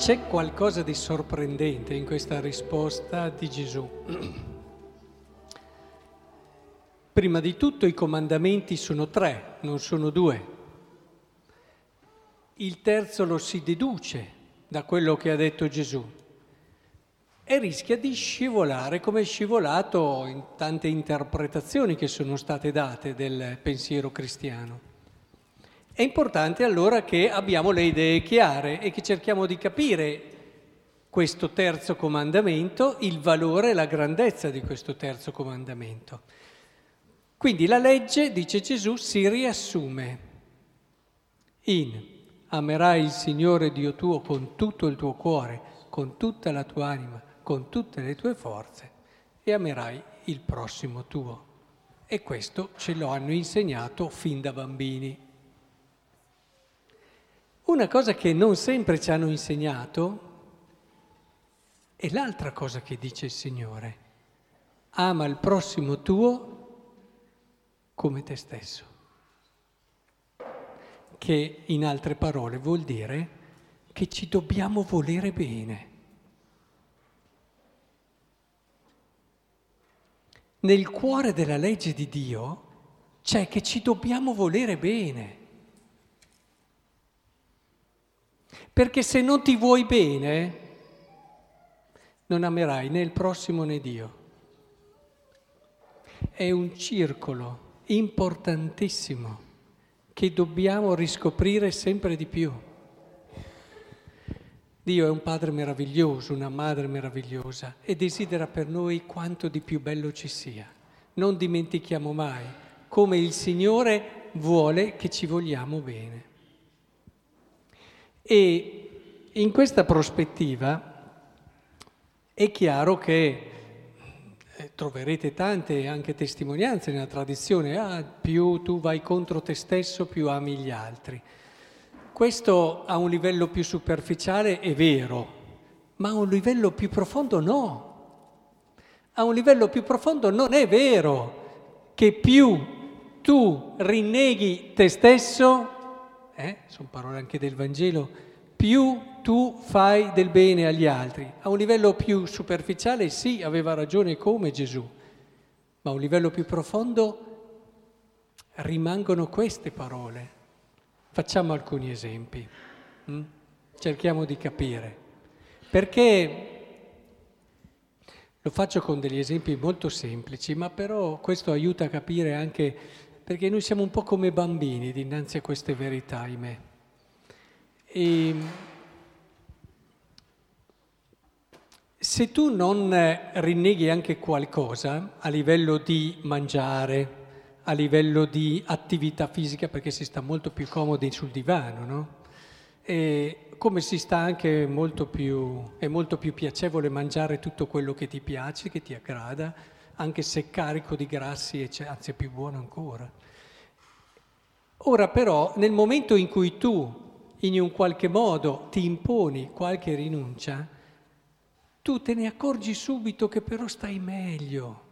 c'è qualcosa di sorprendente in questa risposta di Gesù. Prima di tutto i comandamenti sono tre, non sono due. Il terzo lo si deduce da quello che ha detto Gesù e rischia di scivolare come è scivolato in tante interpretazioni che sono state date del pensiero cristiano. È importante allora che abbiamo le idee chiare e che cerchiamo di capire questo terzo comandamento, il valore e la grandezza di questo terzo comandamento. Quindi la legge, dice Gesù, si riassume in amerai il Signore Dio tuo con tutto il tuo cuore, con tutta la tua anima, con tutte le tue forze e amerai il prossimo tuo. E questo ce lo hanno insegnato fin da bambini. Una cosa che non sempre ci hanno insegnato è l'altra cosa che dice il Signore. Ama il prossimo tuo come te stesso. Che in altre parole vuol dire che ci dobbiamo volere bene. Nel cuore della legge di Dio c'è che ci dobbiamo volere bene. Perché se non ti vuoi bene, non amerai né il prossimo né Dio. È un circolo importantissimo che dobbiamo riscoprire sempre di più. Dio è un padre meraviglioso, una madre meravigliosa e desidera per noi quanto di più bello ci sia. Non dimentichiamo mai come il Signore vuole che ci vogliamo bene. E in questa prospettiva è chiaro che eh, troverete tante anche testimonianze nella tradizione, ah, più tu vai contro te stesso, più ami gli altri. Questo a un livello più superficiale è vero, ma a un livello più profondo no. A un livello più profondo non è vero che più tu rinneghi te stesso, eh, sono parole anche del Vangelo, più tu fai del bene agli altri. A un livello più superficiale sì, aveva ragione come Gesù, ma a un livello più profondo rimangono queste parole. Facciamo alcuni esempi, hm? cerchiamo di capire. Perché lo faccio con degli esempi molto semplici, ma però questo aiuta a capire anche perché noi siamo un po' come bambini dinanzi a queste verità, ahimè. E se tu non rinneghi anche qualcosa a livello di mangiare, a livello di attività fisica, perché si sta molto più comodi sul divano, no? E come si sta anche molto più, è molto più piacevole mangiare tutto quello che ti piace, che ti aggrada, anche se carico di grassi, anzi è più buono ancora. Ora però, nel momento in cui tu in un qualche modo ti imponi qualche rinuncia, tu te ne accorgi subito che però stai meglio,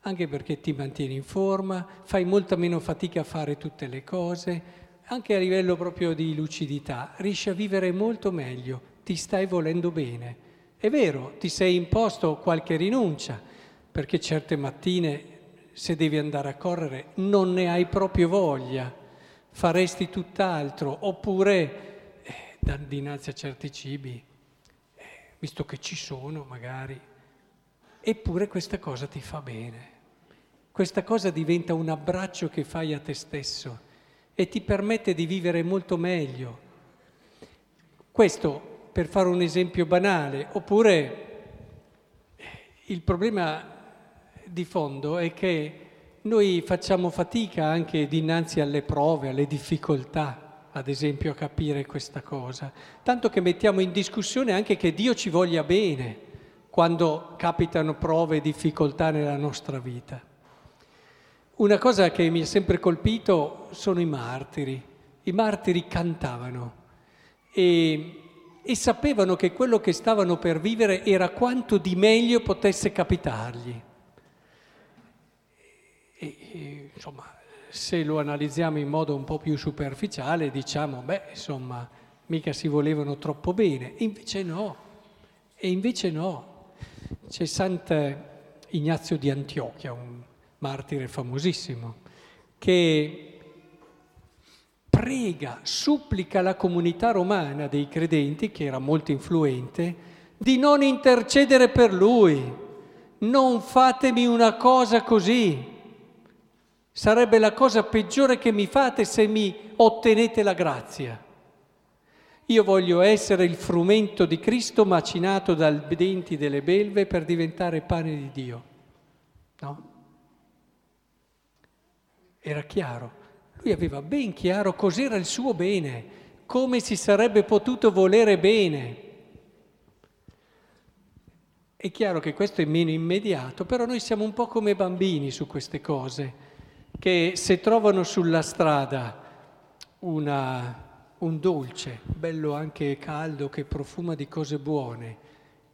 anche perché ti mantieni in forma, fai molta meno fatica a fare tutte le cose, anche a livello proprio di lucidità, riesci a vivere molto meglio, ti stai volendo bene. È vero, ti sei imposto qualche rinuncia, perché certe mattine se devi andare a correre non ne hai proprio voglia faresti tutt'altro, oppure eh, dinanzi a certi cibi, eh, visto che ci sono magari, eppure questa cosa ti fa bene. Questa cosa diventa un abbraccio che fai a te stesso e ti permette di vivere molto meglio. Questo per fare un esempio banale, oppure eh, il problema di fondo è che noi facciamo fatica anche dinanzi alle prove, alle difficoltà, ad esempio, a capire questa cosa, tanto che mettiamo in discussione anche che Dio ci voglia bene quando capitano prove e difficoltà nella nostra vita. Una cosa che mi ha sempre colpito sono i martiri. I martiri cantavano e, e sapevano che quello che stavano per vivere era quanto di meglio potesse capitargli. E, e, insomma, se lo analizziamo in modo un po' più superficiale, diciamo, beh, insomma, mica si volevano troppo bene, invece no, e invece no. C'è Sant'Ignazio di Antiochia, un martire famosissimo, che prega, supplica la comunità romana dei credenti, che era molto influente, di non intercedere per lui. Non fatemi una cosa così. Sarebbe la cosa peggiore che mi fate se mi ottenete la grazia. Io voglio essere il frumento di Cristo macinato dal denti delle belve per diventare pane di Dio. No? Era chiaro. Lui aveva ben chiaro cos'era il suo bene, come si sarebbe potuto volere bene. È chiaro che questo è meno immediato, però noi siamo un po' come bambini su queste cose, che se trovano sulla strada una, un dolce, bello anche caldo, che profuma di cose buone,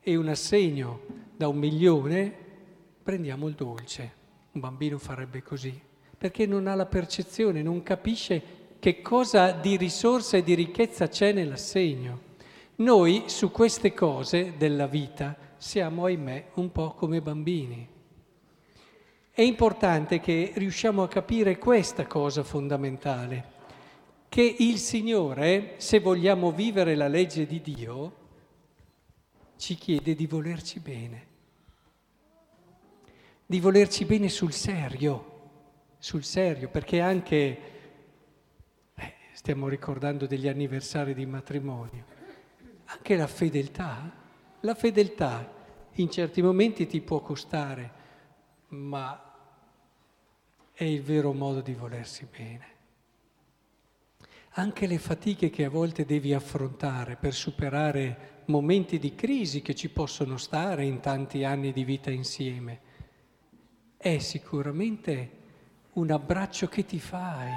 e un assegno da un milione, prendiamo il dolce. Un bambino farebbe così, perché non ha la percezione, non capisce che cosa di risorsa e di ricchezza c'è nell'assegno. Noi su queste cose della vita siamo, ahimè, un po' come bambini. È importante che riusciamo a capire questa cosa fondamentale, che il Signore, se vogliamo vivere la legge di Dio, ci chiede di volerci bene, di volerci bene sul serio, sul serio, perché anche, eh, stiamo ricordando degli anniversari di matrimonio, anche la fedeltà la fedeltà in certi momenti ti può costare, ma è il vero modo di volersi bene. Anche le fatiche che a volte devi affrontare per superare momenti di crisi che ci possono stare in tanti anni di vita insieme, è sicuramente un abbraccio che ti fai.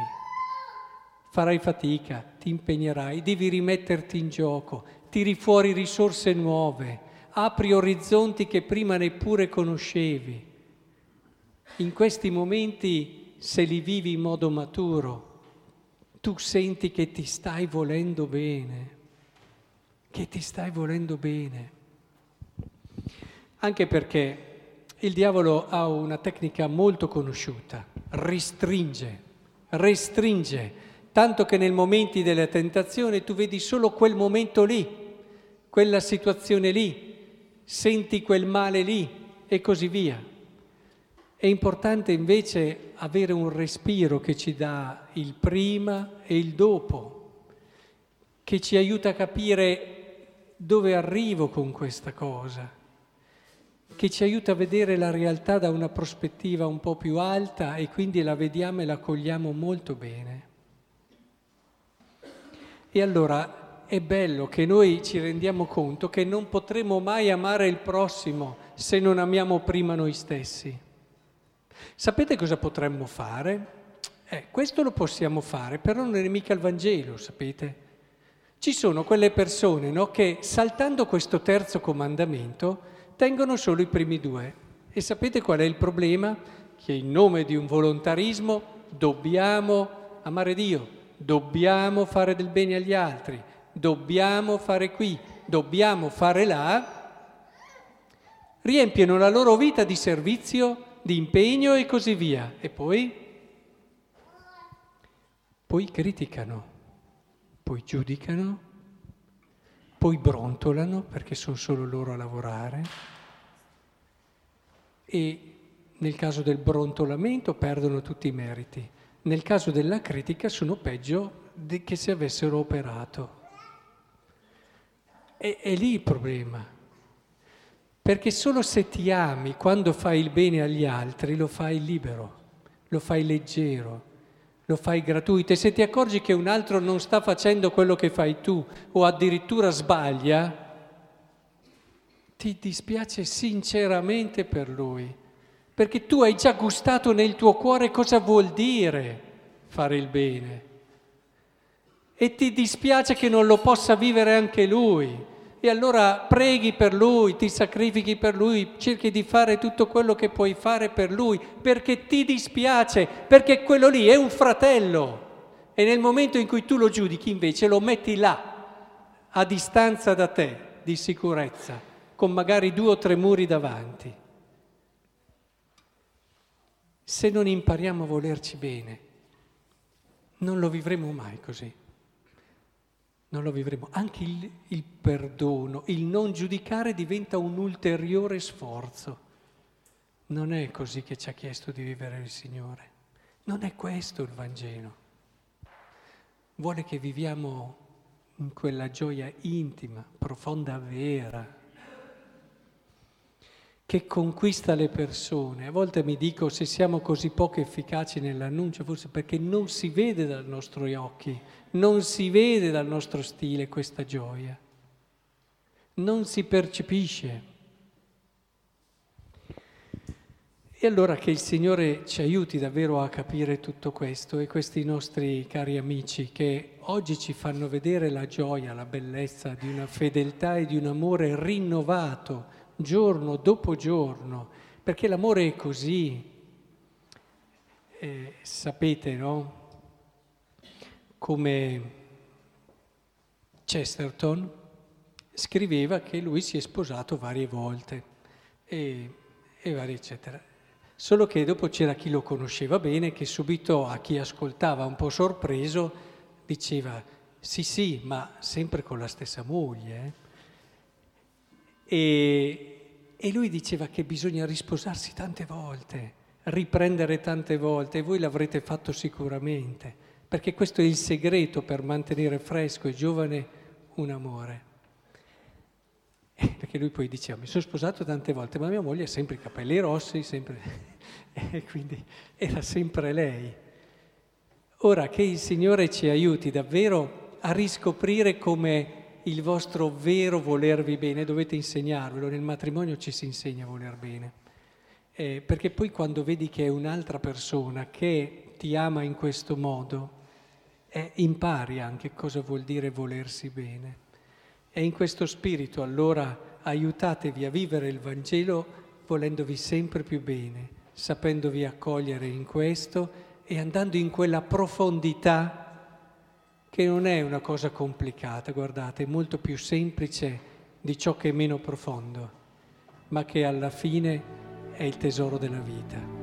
Farai fatica, ti impegnerai, devi rimetterti in gioco, tiri fuori risorse nuove, apri orizzonti che prima neppure conoscevi. In questi momenti, se li vivi in modo maturo, tu senti che ti stai volendo bene, che ti stai volendo bene. Anche perché il diavolo ha una tecnica molto conosciuta, restringe, restringe, tanto che nei momenti della tentazione tu vedi solo quel momento lì quella situazione lì, senti quel male lì e così via. È importante invece avere un respiro che ci dà il prima e il dopo, che ci aiuta a capire dove arrivo con questa cosa, che ci aiuta a vedere la realtà da una prospettiva un po' più alta e quindi la vediamo e la cogliamo molto bene. E allora è bello che noi ci rendiamo conto che non potremo mai amare il prossimo se non amiamo prima noi stessi. Sapete cosa potremmo fare? Eh, questo lo possiamo fare, però non è mica il Vangelo, sapete? Ci sono quelle persone no, che saltando questo terzo comandamento tengono solo i primi due. E sapete qual è il problema? Che in nome di un volontarismo dobbiamo amare Dio, dobbiamo fare del bene agli altri, dobbiamo fare qui, dobbiamo fare là, riempiono la loro vita di servizio, di impegno e così via. E poi, poi criticano, poi giudicano, poi brontolano perché sono solo loro a lavorare e nel caso del brontolamento perdono tutti i meriti, nel caso della critica sono peggio che se avessero operato. È, è lì il problema. Perché solo se ti ami quando fai il bene agli altri lo fai libero, lo fai leggero, lo fai gratuito. E se ti accorgi che un altro non sta facendo quello che fai tu o addirittura sbaglia, ti dispiace sinceramente per lui, perché tu hai già gustato nel tuo cuore cosa vuol dire fare il bene. E ti dispiace che non lo possa vivere anche lui. E allora preghi per lui, ti sacrifichi per lui, cerchi di fare tutto quello che puoi fare per lui, perché ti dispiace, perché quello lì è un fratello. E nel momento in cui tu lo giudichi invece lo metti là, a distanza da te, di sicurezza, con magari due o tre muri davanti. Se non impariamo a volerci bene, non lo vivremo mai così. Non lo vivremo. Anche il, il perdono, il non giudicare diventa un ulteriore sforzo. Non è così che ci ha chiesto di vivere il Signore. Non è questo il Vangelo. Vuole che viviamo in quella gioia intima, profonda, vera, che conquista le persone. A volte mi dico se siamo così poco efficaci nell'annuncio, forse perché non si vede dai nostri occhi, non si vede dal nostro stile questa gioia, non si percepisce. E allora che il Signore ci aiuti davvero a capire tutto questo e questi nostri cari amici che oggi ci fanno vedere la gioia, la bellezza di una fedeltà e di un amore rinnovato giorno dopo giorno, perché l'amore è così. Eh, sapete, no? Come Chesterton scriveva che lui si è sposato varie volte e, e varie eccetera. Solo che dopo c'era chi lo conosceva bene, che subito a chi ascoltava un po' sorpreso diceva sì sì, ma sempre con la stessa moglie. Eh? E, e lui diceva che bisogna risposarsi tante volte, riprendere tante volte, e voi l'avrete fatto sicuramente, perché questo è il segreto per mantenere fresco e giovane un amore. Eh, perché lui poi diceva, mi sono sposato tante volte, ma mia moglie ha sempre i capelli rossi, sempre... e quindi era sempre lei. Ora che il Signore ci aiuti davvero a riscoprire come il vostro vero volervi bene, dovete insegnarvelo, nel matrimonio ci si insegna a voler bene, eh, perché poi quando vedi che è un'altra persona che ti ama in questo modo, eh, impari anche cosa vuol dire volersi bene. E in questo spirito allora aiutatevi a vivere il Vangelo volendovi sempre più bene, sapendovi accogliere in questo e andando in quella profondità che non è una cosa complicata, guardate, è molto più semplice di ciò che è meno profondo, ma che alla fine è il tesoro della vita.